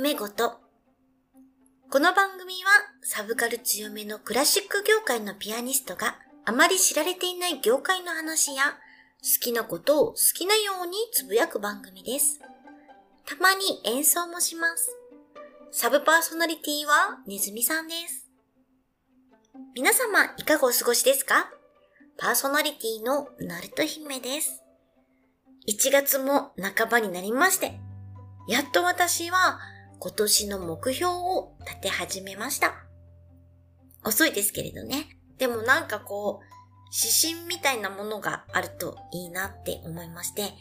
姫ごと。この番組はサブカル強めのクラシック業界のピアニストがあまり知られていない業界の話や好きなことを好きなようにつぶやく番組です。たまに演奏もします。サブパーソナリティはねずみさんです。皆様いかがお過ごしですか？パーソナリティのナルト姫です。1月も半ばになりまして、やっと私は今年の目標を立て始めました。遅いですけれどね。でもなんかこう、指針みたいなものがあるといいなって思いまして、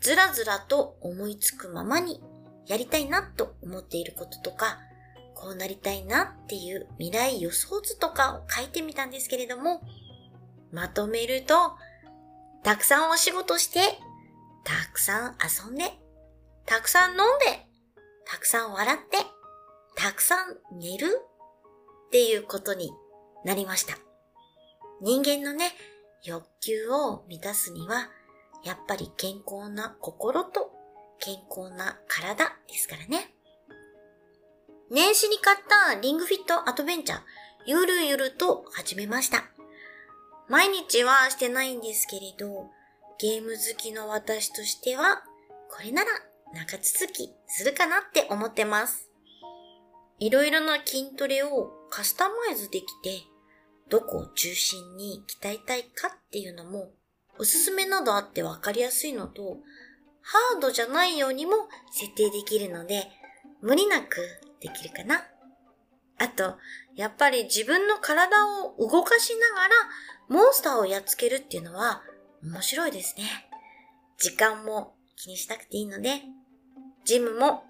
ずらずらと思いつくままにやりたいなと思っていることとか、こうなりたいなっていう未来予想図とかを書いてみたんですけれども、まとめると、たくさんお仕事して、たくさん遊んで、たくさん飲んで、たくさん笑って、たくさん寝るっていうことになりました。人間のね、欲求を満たすには、やっぱり健康な心と健康な体ですからね。年始に買ったリングフィットアドベンチャー、ゆるゆると始めました。毎日はしてないんですけれど、ゲーム好きの私としては、これなら長続きするかなって思ってます。いろいろな筋トレをカスタマイズできて、どこを中心に鍛えたいかっていうのも、おすすめなどあってわかりやすいのと、ハードじゃないようにも設定できるので、無理なくできるかな。あと、やっぱり自分の体を動かしながらモンスターをやっつけるっていうのは面白いですね。時間も気にしなくていいので、ジムも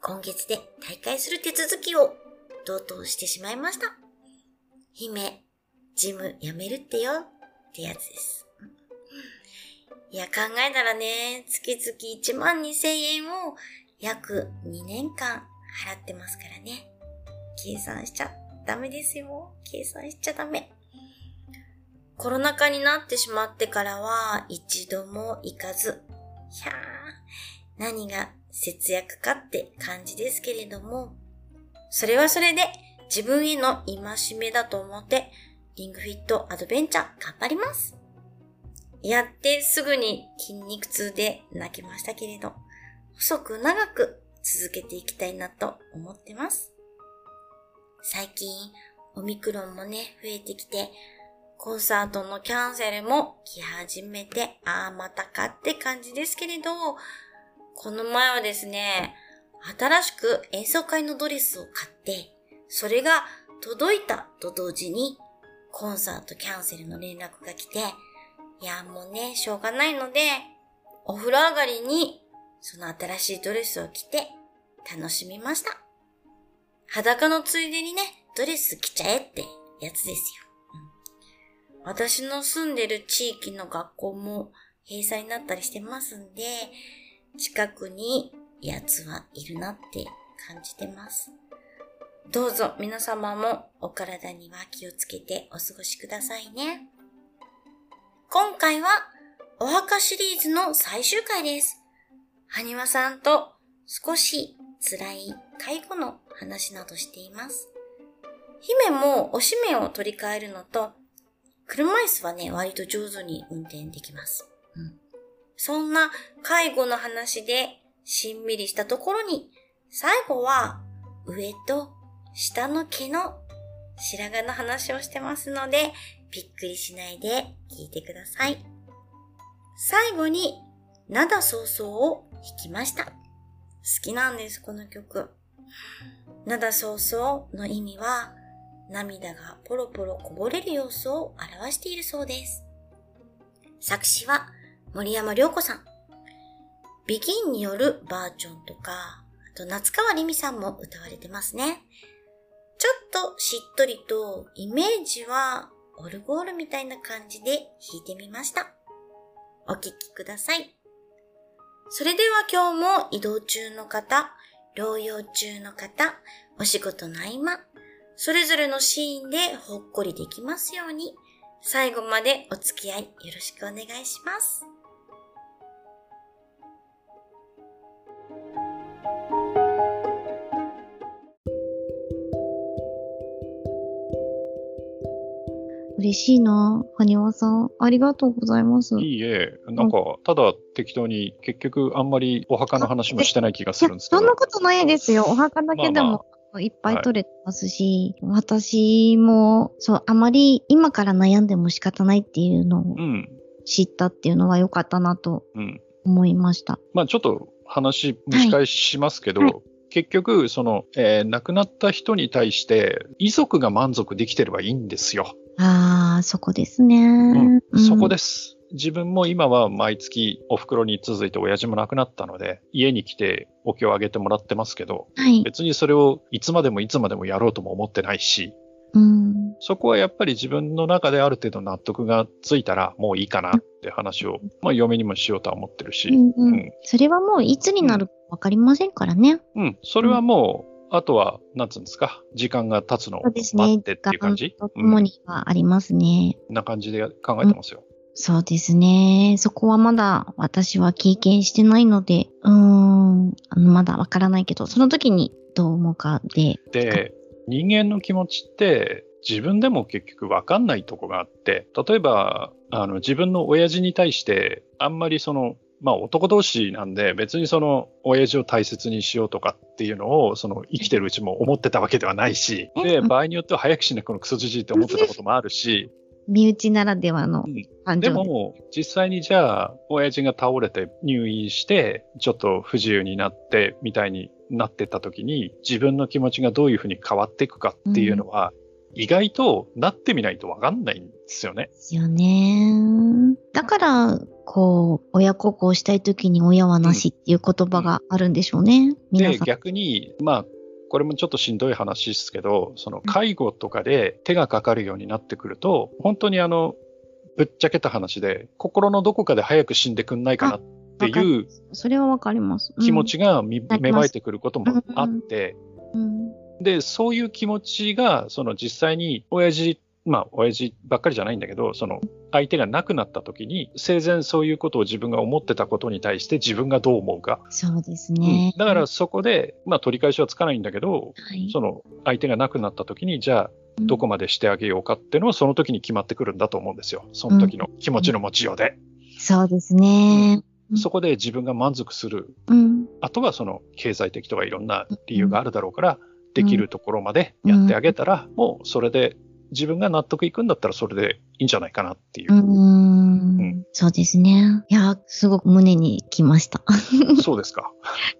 今月で大会する手続きをとうとうしてしまいました。姫、ジム辞めるってよってやつです。いや、考えたらね、月々1万2000円を約2年間払ってますからね。計算しちゃダメですよ。計算しちゃダメ。コロナ禍になってしまってからは一度も行かず、ひゃー、何が節約かって感じですけれども、それはそれで自分への戒めだと思って、リングフィットアドベンチャー頑張ります。やってすぐに筋肉痛で泣きましたけれど、細く長く続けていきたいなと思ってます。最近、オミクロンもね、増えてきて、コンサートのキャンセルも来始めて、ああ、またかって感じですけれど、この前はですね、新しく演奏会のドレスを買って、それが届いたと同時に、コンサートキャンセルの連絡が来て、いや、もうね、しょうがないので、お風呂上がりに、その新しいドレスを着て、楽しみました。裸のついでにね、ドレス着ちゃえってやつですよ。うん、私の住んでる地域の学校も閉鎖になったりしてますんで、近くにやつはいるなって感じてます。どうぞ皆様もお体には気をつけてお過ごしくださいね。今回はお墓シリーズの最終回です。はにわさんと少し辛い介護の話などしています。姫もおしめを取り替えるのと、車椅子はね、割と上手に運転できます。そんな介護の話でしんみりしたところに、最後は上と下の毛の白髪の話をしてますので、びっくりしないで聞いてください。最後に、灘早々を弾きました。好きなんです、この曲。灘早々の意味は、涙がポロポロこぼれる様子を表しているそうです。作詞は森山良子さん。ビギンによるバージョンとか、あと夏川りみさんも歌われてますね。ちょっとしっとりとイメージはオルゴールみたいな感じで弾いてみました。お聴きください。それでは今日も移動中の方、療養中の方、お仕事の合間、それぞれのシーンでほっこりできますように、最後までお付き合いよろしくお願いします。嬉しいな。はにわさん。ありがとうございます。いいえ、なんか、ただ適当に、結局あんまりお墓の話もしてない気がするんですけど。そんなことないですよ。お墓だけでも。いっぱい取れてますし、はい、私も、そう、あまり今から悩んでも仕方ないっていうのを知ったっていうのは良かったなと思いました。うん、まあちょっと話蒸し返しますけど、はいはい結局、その、えー、亡くなった人に対して、遺族が満足できてればいいんですよ。ああ、そこですね、うん。そこです。自分も今は毎月お袋に続いて親父も亡くなったので、家に来てお経をあげてもらってますけど、はい、別にそれをいつまでもいつまでもやろうとも思ってないし、うん、そこはやっぱり自分の中である程度納得がついたらもういいかなって話を、まあ嫁にもしようとは思ってるし、うん。うん。うん、それはもういつになるかわかりませんからね。うん、それはもう、あとは、なんつうんですか、時間が経つのを待ってっていう感じ？そうですね。ともにはありますね。うん、な感じで考えてますよ。そうですね。そこはまだ私は経験してないので、うーん、あのまだわからないけど、その時にどう思うかで。で、人間の気持ちって自分でも結局わかんないとこがあって、例えば、あの自分の親父に対してあんまりそのまあ男同士なんで別にその親父を大切にしようとかっていうのをその生きてるうちも思ってたわけではないし、で、場合によっては早くしなこのクソじじいって思ってたこともあるし、身内ならではの感情、うん、でも、実際にじゃあ、親父が倒れて入院して、ちょっと不自由になって、みたいになってった時に、自分の気持ちがどういうふうに変わっていくかっていうのは、うん、意外となってみないとわかんないんですよね。ですよね。だから、こう、親孝行したい時に親はなしっていう言葉があるんでしょうね。うん、で、逆に、まあ、これもちょっとしんどい話ですけど、その介護とかで手がかかるようになってくると、本当にあの、ぶっちゃけた話で、心のどこかで早く死んでくんないかなっていう、それはわかります。気持ちが芽生えてくることもあって、で、そういう気持ちが、その実際に親父まあ、親父ばっかりじゃないんだけど、その相手が亡くなった時に、生前そういうことを自分が思ってたことに対して自分がどう思うか。そうですね。うん、だからそこで、まあ取り返しはつかないんだけど、はい、その相手が亡くなった時に、じゃあ、どこまでしてあげようかっていうのはその時に決まってくるんだと思うんですよ。その時の気持ちの持ちようで。うん、そうですね。そこで自分が満足する。うん、あとはその経済的とかいろんな理由があるだろうから、できるところまでやってあげたら、もうそれで自分が納得いくんだったらそれでいいんじゃないかなっていう。うんうん、そうですね。いや、すごく胸にきました。そうですか。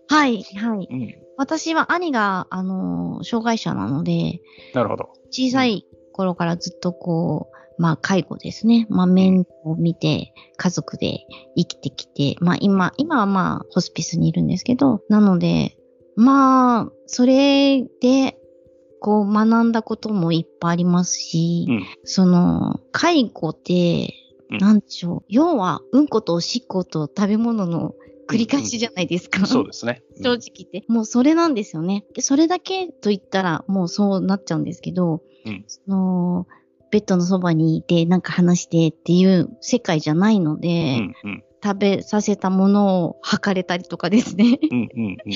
はい、はい、うん。私は兄が、あの、障害者なので、なるほど。小さい頃からずっとこう、まあ、介護ですね。まあ、面を見て、家族で生きてきて、まあ、今、今はまあ、ホスピスにいるんですけど、なので、まあ、それで、こう学んだこともいっぱいありますし、うん、その、介護って、なんでしょう、要は、うんことおしっこと食べ物の繰り返しじゃないですか。うんうん、そうですね。正直言って。もうそれなんですよね。それだけと言ったら、もうそうなっちゃうんですけど、うん、その、ベッドのそばにいて、なんか話してっていう世界じゃないので、うんうん、食べさせたものを吐かれたりとかですね。うんうんうん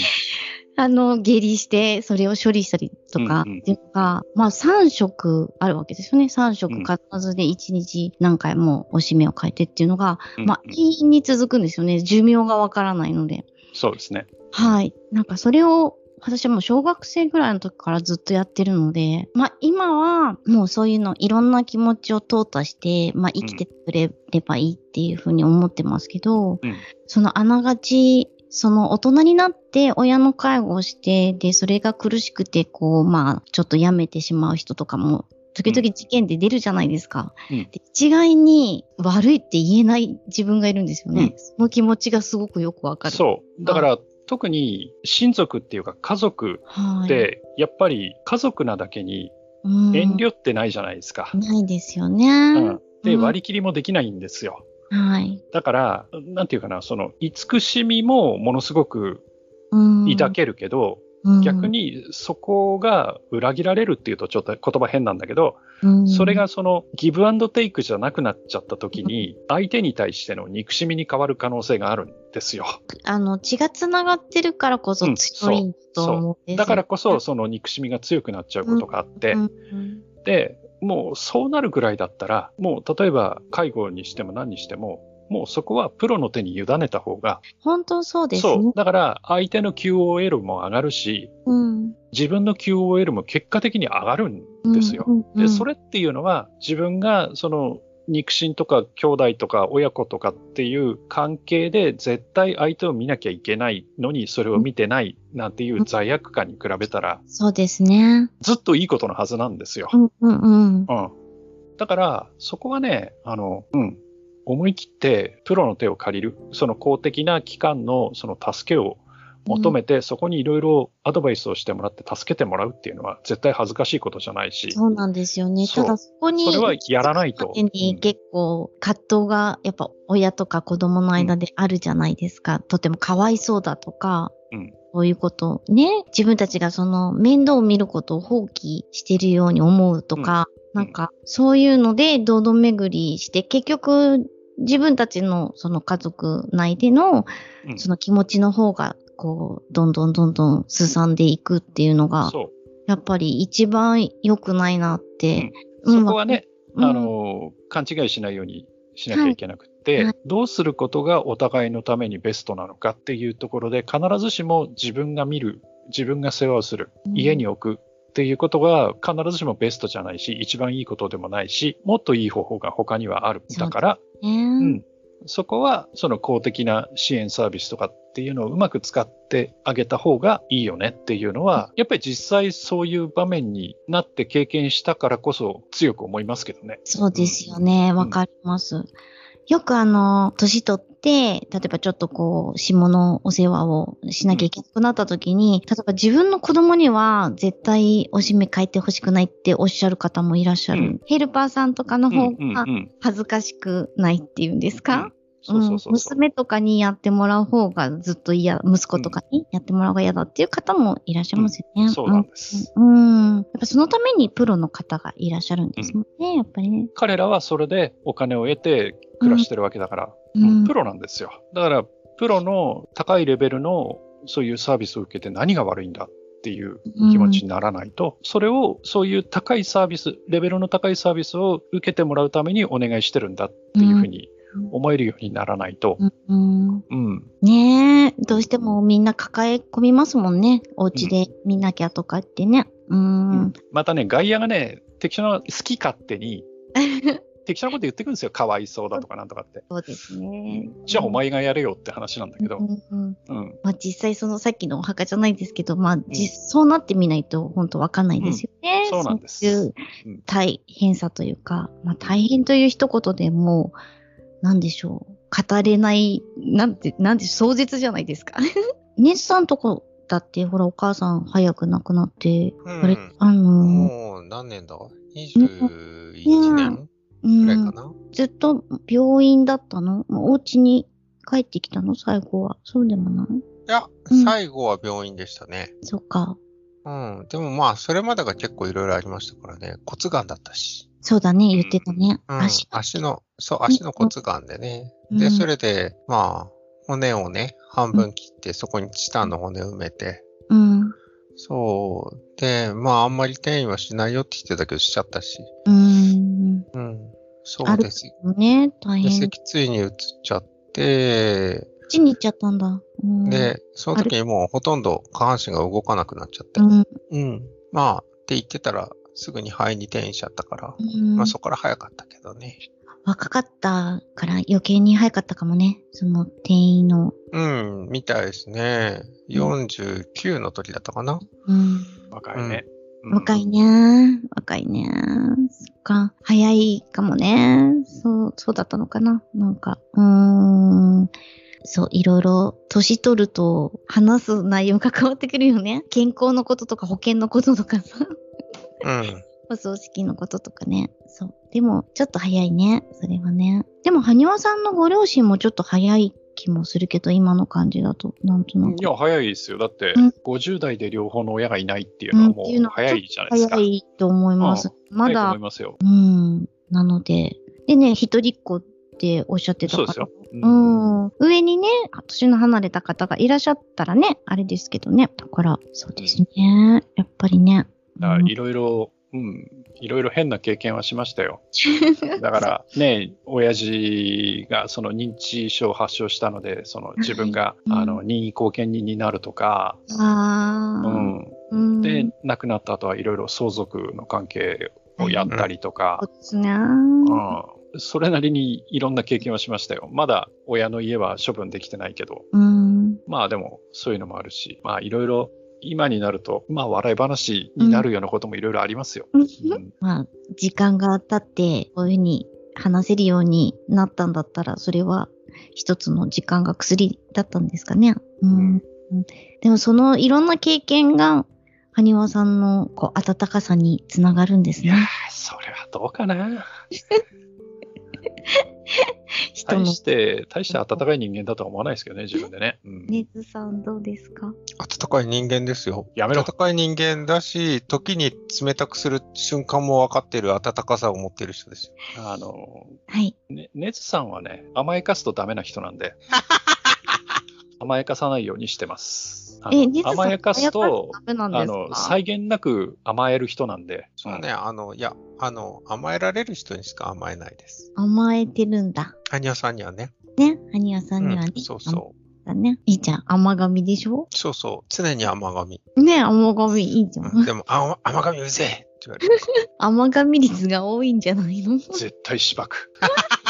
あの、下痢して、それを処理したりとか、っていうのが、うんうん、まあ3食あるわけですよね。3食必ずで1日何回もおしめを変えてっていうのが、うんうん、まあ永遠に続くんですよね。寿命がわからないので。そうですね。はい。なんかそれを私はもう小学生ぐらいの時からずっとやってるので、まあ今はもうそういうのいろんな気持ちを淘汰して、まあ生きてくれればいいっていうふうに思ってますけど、うん、そのあながちその大人になって親の介護をして、で、それが苦しくて、こう、まあ、ちょっとやめてしまう人とかも、時々事件で出るじゃないですか。うん、で一概に悪いって言えない自分がいるんですよね。うん、その気持ちがすごくよくわかる。そう。だから、特に親族っていうか家族って、やっぱり家族なだけに遠慮ってないじゃないですか。ないですよね。うん、で、割り切りもできないんですよ。はい。だから、なんていうかな、その、慈しみもものすごく抱けるけど、逆にそこが裏切られるっていうとちょっと言葉変なんだけど、それがそのギブアンドテイクじゃなくなっちゃった時に、相手に対しての憎しみに変わる可能性があるんですよ。あの、血が繋がってるからこそ強いと思うんです、だからこそその憎しみが強くなっちゃうことがあって、で、もうそうなるぐらいだったら、もう例えば介護にしても何にしても、もうそこはプロの手に委ねた方が。本当そうですね。そう。だから相手の QOL も上がるし、うん、自分の QOL も結果的に上がるんですよ。で、それっていうのは自分がその肉親とか兄弟とか親子とかっていう関係で絶対相手を見なきゃいけないのにそれを見てないなんていう罪悪感に比べたら、そうですね。ずっといいことのはずなんですよ。うんうんうん。うん。だから、そこはね、あの、うん、思い切ってプロの手を借りる、その公的な機関のその助けを求めて、うん、そこにいろいろアドバイスをしてもらって助けてもらうっていうのは絶対恥ずかしいことじゃないし。そうなんですよね。ただそこに。それはやらないと。に結構葛藤がやっぱ親とか子供の間であるじゃないですか。うん、とてもかわいそうだとか。うんそういうこと。ね。自分たちがその面倒を見ることを放棄してるように思うとか、うん、なんか、そういうので堂々巡りして、結局、自分たちのその家族内での、その気持ちの方が、こう、どんどんどんどんすさんでいくっていうのが、やっぱり一番良くないなって。うん、そこはね、うん、あの、勘違いしないようにしなきゃいけなくて、はいはい、どうすることがお互いのためにベストなのかっていうところで、必ずしも自分が見る、自分が世話をする、家に置くっていうことが必ずしもベストじゃないし、一番いいことでもないし、もっといい方法が他にはある。だから、うん、そこはその公的な支援サービスとかっていうのをうまく使ってあげた方がいいよねっていうのは、やっぱり実際そういう場面になって経験したからこそ強く思いますけどね。そうですよね。わ、うん、かります。よくあの、年取って、例えばちょっとこう、下のお世話をしなきゃいけなくなった時に、例えば自分の子供には絶対おしめ変えてほしくないっておっしゃる方もいらっしゃる。うん、ヘルパーさんとかの方が恥ずかしくないっていうんですか、そうそうそう娘とかにやってもらう方がずっと嫌、息子とかにやってもらう方が嫌だっていう方もいらっしゃいますよね。うん、そうなんです。うん。やっぱそのためにプロの方がいらっしゃるんですもんね、やっぱりね。彼らはそれでお金を得て暮らしてるわけだから、プロなんですよ。だから、プロの高いレベルのそういうサービスを受けて何が悪いんだっていう気持ちにならないと、うん、それをそういう高いサービス、レベルの高いサービスを受けてもらうためにお願いしてるんだっていうふうに思えるようにならないと。うん。うん、ねえ、どうしてもみんな抱え込みますもんね。お家で見なきゃとかってね。うん。またね、外野がね、適当な好き勝手に 適当なこと言ってくるんですよ。かわいそうだとかなんとかって。そうですね。じゃあお前がやれよって話なんだけど。うんうんうん、まあ実際そのさっきのお墓じゃないですけど、まあ、うん、そうなってみないと本当わかんないですよね。うん、そうなんです。大変さというか、まあ大変という一言でもなんでしょう。語れない、なんて、なんで壮絶じゃないですか。ネスさんとこだって、ほら、お母さん早く亡くなって、うん、あれ、あのー、もう何年だ ?21 年ぐらいかな、うん、ずっと病院だったの？お家に帰ってきたの？最後は。そうでもない？いや、最後は病院でしたね。そっか。うん。でもまあ、それまでが結構いろいろありましたからね。骨がんだったし。そうだね、言ってたね。うん、足足の、そう、足の骨がんでね。うん、で、それで、まあ、骨をね、半分切って、そこにチタンの骨を埋めて。うん。そう。で、まあ、あんまり転移はしないよって言ってたけど、しちゃったし。うん。うん。そうです。ね、大変。で、脊椎に移っちゃって、こっちに行っちゃったんだ。うん、で、その時にもうほとんど下半身が動かなくなっちゃって。うん。うん。まあ、って言ってたら、すぐに肺に転移しちゃったから、うん、まあそこから早かったけどね。若かったから余計に早かったかもね。その転移の。うん、みたいですね。49の時だったかな。うん。若いね。うん、若いね。若いね。そっか。早いかもね。そう、そうだったのかな。なんか、うーん。そう、いろいろ、年取ると話す内容が変わってくるよね。健康のこととか保険のこととかさ。うん。お葬式のこととかね。そう。でも、ちょっと早いね。それはね。でも、埴輪さんのご両親もちょっと早い気もするけど、今の感じだと、なんとなく。いや、早いですよ。だって、50代で両方の親がいないっていうのはもう早いじゃないですか。早いと思います。うん、まだ。思いますよ。うん。なので、でね、一人っ子っておっしゃってたから。そうですよ。うん、上にね、年の離れた方がいらっしゃったらね、あれですけどね。だから、そうですね。やっぱりね。いろいろうん、いろいろ変な経験はしましたよ。だからね、親父がその認知症を発症したので、その自分が、うん、あの任意後見人になるとか、うん、で、亡くなった後はいろいろ相続の関係をやったりとか、うん、それなりにいろんな経験はしましたよ。まだ親の家は処分できてないけど、まあでもそういうのもあるし、まあいろいろ今になると、まあ、笑い話になるようなこともいろいろありますよ。うん、まあ、時間が経って、こういうふうに話せるようになったんだったら、それは一つの時間が薬だったんですかね。うん、でも、そのいろんな経験が、埴輪さんのこう温かさにつながるんですね。いやそれはどうかな。人大して、大して温かい人間だとは思わないですけどね、自分でね。うん、ネズさんどうですか？温かい人間ですよ。やめろ。温かい人間だし、時に冷たくする瞬間も分かっている温かさを持っている人ですよ。あの、はい。ね、ネズさんはね、甘やかすとダメな人なんで、甘やかさないようにしてます。え、甘やかすと、あの、際限なく甘える人なんで。そうね、あの、いや、あの、甘えられる人にしか甘えないです。甘えてるんだ。ハニヤさんにはね。ね、ハニヤさんにはね。うん、そうそう。だね。いいじゃん。甘髪でしょ？そうそう。常に甘髪。ね甘髪いいじゃん。うん、でも、あ甘髪うぜえって言われる。甘髪率が多いんじゃないの？絶対しばく。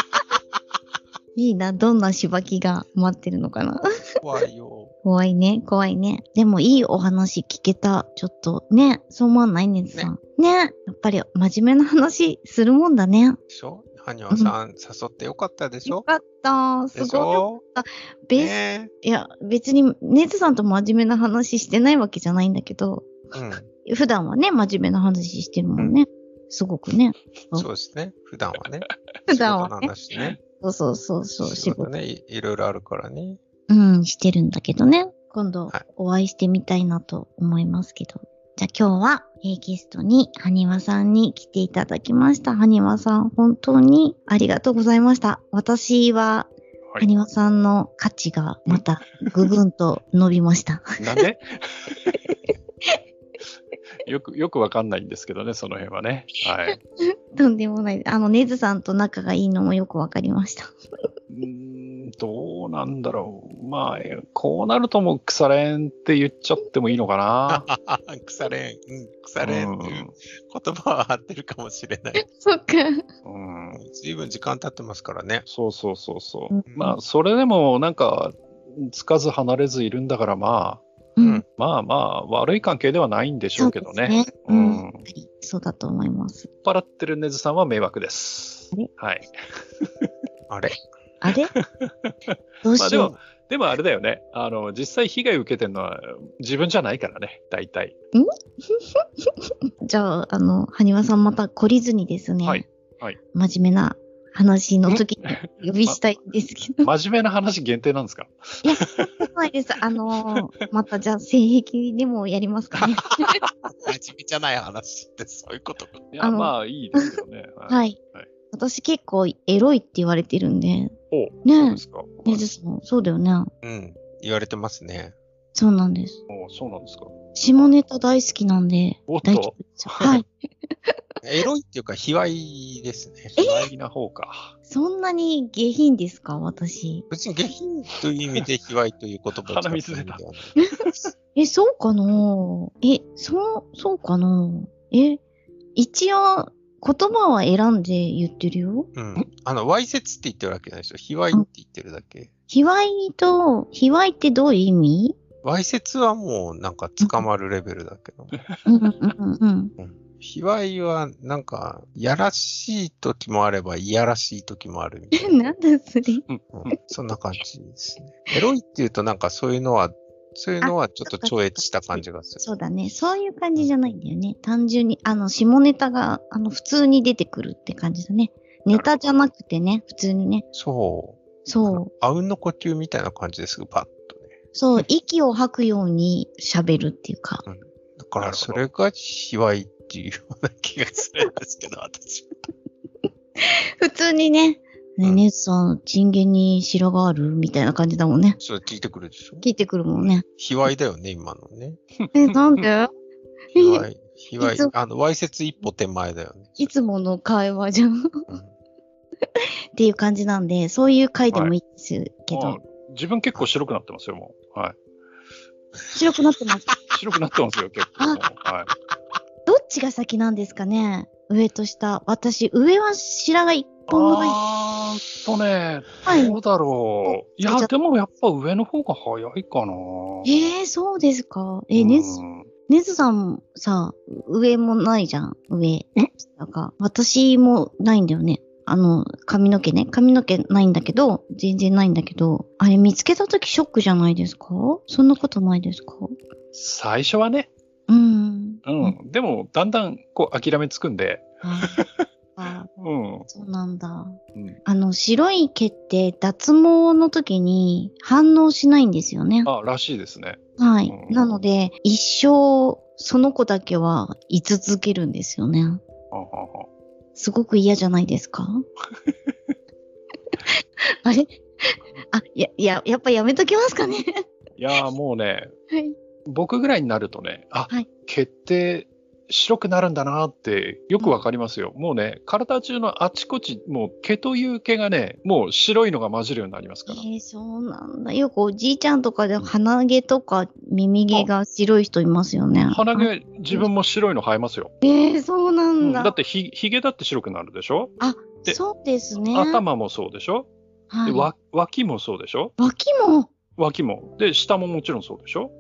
いいな。どんなしばきが待ってるのかな。怖いよ。怖いね、怖いね。でもいいお話聞けた。ちょっとね、そう思わないねさん。ね。ねやっぱり真面目な話するもんだね。でしょ？はにわさん、誘ってよかったでしょ？よかった。すごかった。別、ね、いや、別に、ネズさんと真面目な話してないわけじゃないんだけど、うん、普段はね、真面目な話してるもんね。うん、すごくね。そうですね。普段はね。普段はね。ねそうそうそうそう。仕事ねい、いろいろあるからね。うん、してるんだけどね。今度お会いしてみたいなと思いますけど。はい、じゃあ今日は、えゲストに、はにわさんに来ていただきました。はにわさん、本当にありがとうございました。私は、はにわさんの価値がまたぐぐんと伸びました。なんで？よく、よくわかんないんですけどね、その辺はね。はい。とんでもない。あの、ネズさんと仲がいいのもよくわかりました。どうなんだろう。まあ、こうなるともう腐れんって言っちゃってもいいのかな。腐れん、うん、腐れんっていう言葉は合ってるかもしれない。そっか。うん。随分時間経ってますからね。そうそうそうそう。うん、まあ、それでもなんか、つかず離れずいるんだからまあ、うん、まあまあ、悪い関係ではないんでしょうけどね。ねうん、そうだと思います。払ってるネズさんは迷惑です。はい。あれ？あれ？どうしよう。まあでもあれだよね。あの、実際被害を受けてるのは自分じゃないからね、大体。ん？じゃあ、あの、埴輪さんまた懲りずにですね。はい。はい。真面目な話の時に呼びしたいんですけど。ま、真面目な話限定なんですか？いや、そうないです。あのー、またじゃあ、性癖でもやりますかね。真面目じゃない話ってそういうこと？いや、まあいいですよね。はい。はい私結構エロいって言われてるんで。おねそうですか。ねずさん、そうだよね。うん。言われてますね。そうなんです。おそうなんですか。下ネタ大好きなんで、大丈夫ですはい。エロいっていうか、卑猥ですね。卑猥な方か。そんなに下品ですか？私。別に下品という意味で卑猥という言葉を使ってるんではない。え、そうかな？え、そう、そうかな？え、一応、言葉は選んで言ってるよ。うん。あの、わいせつって言ってるわけないでしょ。卑猥って言ってるだけ。卑猥と、卑猥ってどういう意味？わいせつはもうなんか捕まるレベルだけど。うんうんうんうん。うん卑猥は、なんか、やらしい時もあれば、いやらしい時もあるみたいな。なんだそれ、うん。そんな感じですね。エロいっていうと、なんかそういうのはそういうのはちょっと超越した感じがする。そうだね。そういう感じじゃないんだよね。単純に、あの、下ネタが、あの、普通に出てくるって感じだね。ネタじゃなくてね、普通にね。そう。そう。あうんの呼吸みたいな感じですぐパッとね。そう、息を吐くように喋るっていうか。うん。だから、それが卑猥っていうような気がするんですけど、私。普通にね、ね、ねズさん、チンゲに白があるみたいな感じだもんね。そう、聞いてくるでしょ？聞いてくるもんね。卑猥だよね、今のね。え、なんで？卑猥、卑猥、あの、わいせつ一歩手前だよね。いつもの会話じゃん。うん、っていう感じなんで、そういう回でもいいですけど。はい、自分結構白くなってますよ、もう。はい。白くなってます。白くなってますよ、結構。はい。ちが先なんですかね？上と下。私、上は白髪一本ぐらい。あーとね、はい、どうだろう。いや、でもやっぱ上の方が早いかな。ええー、そうですか？えー、ねず、ねずさんさ、上もないじゃん、上。なんか、私もないんだよね。あの、髪の毛ね。髪の毛ないんだけど、全然ないんだけど、あれ見つけたときショックじゃないですか？そんなことないですか？最初はね。うん。うん。でも、だんだん、こう、諦めつくんで。あ うん、そうなんだ、うん。あの、白い毛って脱毛の時に反応しないんですよね。あ、らしいですね。はい。うん、なので、一生、その子だけは居続けるんですよね。はははすごく嫌じゃないですか？あれ？あ、いや、いや、やっぱやめときますかねいやもうね、はい、僕ぐらいになるとね、あ、はい、決定白くなるんだなってよくわかりますよ。うん、もうね、体中のあちこち、もう毛という毛がね、もう白いのが混じるようになりますから。えー、そうなんだ。よくおじいちゃんとかで鼻毛とか耳毛が白い人いますよね。鼻毛、自分も白いの生えますよ。えー、そうなんだ。うん、だってひ、ひげだって白くなるでしょ？あ、そうですね。頭もそうでしょ？はい、でわ脇もそうでしょ？脇も？脇も。で、下ももちろんそうでしょ？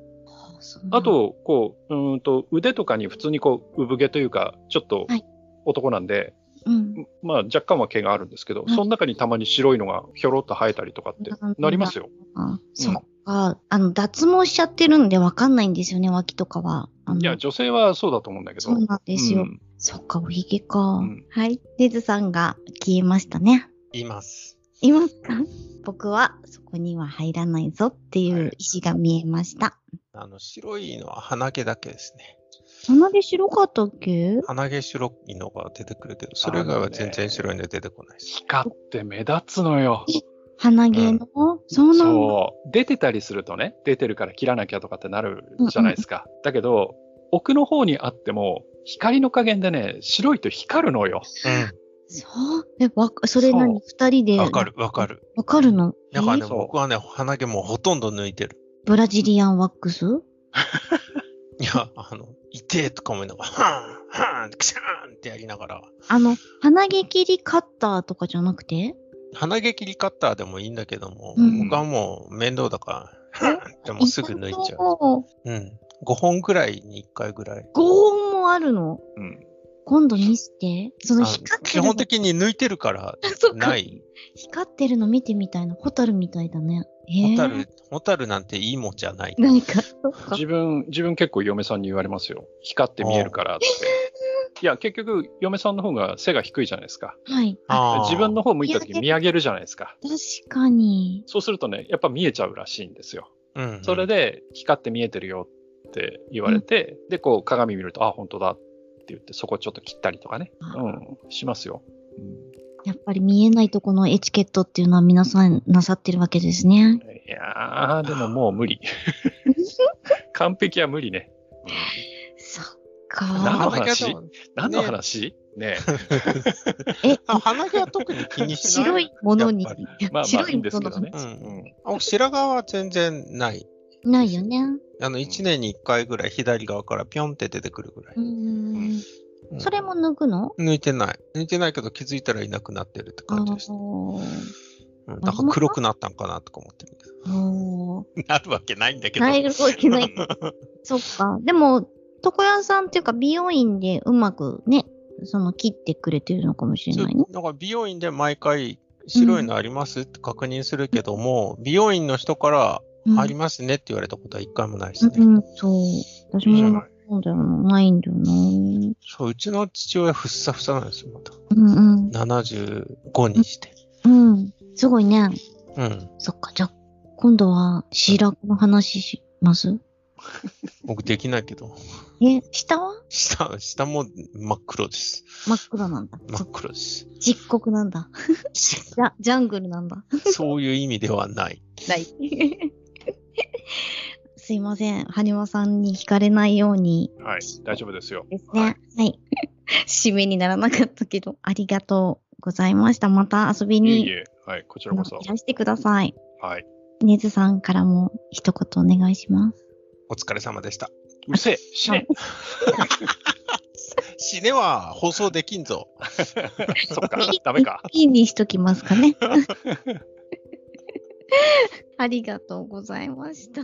あと、こう、うんと、腕とかに普通にこう、産毛というか、ちょっと男なんで、はいうん、まあ若干は毛があるんですけど、はい、その中にたまに白いのがひょろっと生えたりとかってなりますよ。あそっか、あの、脱毛しちゃってるんでわかんないんですよね、脇とかは。いや、女性はそうだと思うんだけど。そうなんですよ。うん、そっか、おひげか。うん、はい。デズさんが消えましたね。います。いますか？僕はそこには入らないぞっていう意思が見えました。はいあの、白いのは鼻毛だけですね。鼻毛白かったっけ？鼻毛白いのが出てくるけど、それ以外は全然白いの出てこないです。光って目立つのよ。鼻毛の、うん、そうなんそう。出てたりするとね、出てるから切らなきゃとかってなるじゃないですか。うんうん、だけど、奥の方にあっても、光の加減でね、白いと光るのよ。うん。そう？え、わ、それ何？二人で？わかる、わかる。わかるの？だからね、僕はね、鼻毛もほとんど抜いてる。ブラジリアンワックス？いや、あの、痛えとか思いながら、はん、はん、クシャーンってやりながら。あの、鼻毛切りカッターとかじゃなくて？鼻毛切りカッターでもいいんだけども、うん、僕はもう面倒だから、でもすぐ抜いちゃう。うん。5本ぐらいに1回ぐらい。5本もあるの？うん。今度見せて。その光ってる。基本的に抜いてるから、ない。光ってるの見てみたいな。ホタルみたいだね。ホタル、ホタルなんていいもんじゃない。何か自分、自分結構嫁さんに言われますよ。光って見えるからって。いや、結局、嫁さんの方が背が低いじゃないですか。はい。自分の方向いた時見上げるじゃないですか。確かに。そうするとね、やっぱ見えちゃうらしいんですよ。うん、うん、それで、光って見えてるよって言われて、うん、で、こう鏡見ると、あ、本当だって言って、そこちょっと切ったりとかね。うん、しますよ。うんやっぱり見えないとこのエチケットっていうのは皆さんなさってるわけですね。いやー、でももう無理。完璧は無理ね。そっか。何の話？何の話？ねえ。鼻毛は特に気にしない。白いものに。まあまあいいんですけどね。うんうん。白髪は全然ない。ないよね。あの、1年に1回ぐらい左側からピョンって出てくるぐらい。うんそれも抜くの？抜いてない。抜いてないけど気づいたらいなくなってるって感じです。うん、なんか黒くなったんかなとか思ってる。なるわけないんだけど。なるわけない。そっか。でも、床屋さんっていうか美容院でうまくね、その切ってくれてるのかもしれないね。だから美容院で毎回白いのあります、って確認するけども、美容院の人からありますねって言われたことは一回もないですね。うん、そう。私もそうだよな。ないんだよな。そう、うちの父親ふっさふさなんですよ、また。うんうん。75にして。うん。すごいね。うん。そっか、じゃあ、今度は白髪の話します？僕できないけど。え、下は？下、下も真っ黒です。真っ黒なんだ。真っ黒です。漆黒なんだ。ジャングルなんだ。そういう意味ではない。ない。すいません。はにわさんに惹かれないように。はい、大丈夫ですよ。ですね。はい。はい、締めにならなかったけど、ありがとうございました。また遊びに。いえいえ、はい、こちらこそ。いらしてください。はい。ねずさんからも一言お願いします。お疲れ様でした。うせえ、死ね。死ねは放送できんぞ。そっか、ダメか。いいにしときますかね。ありがとうございました。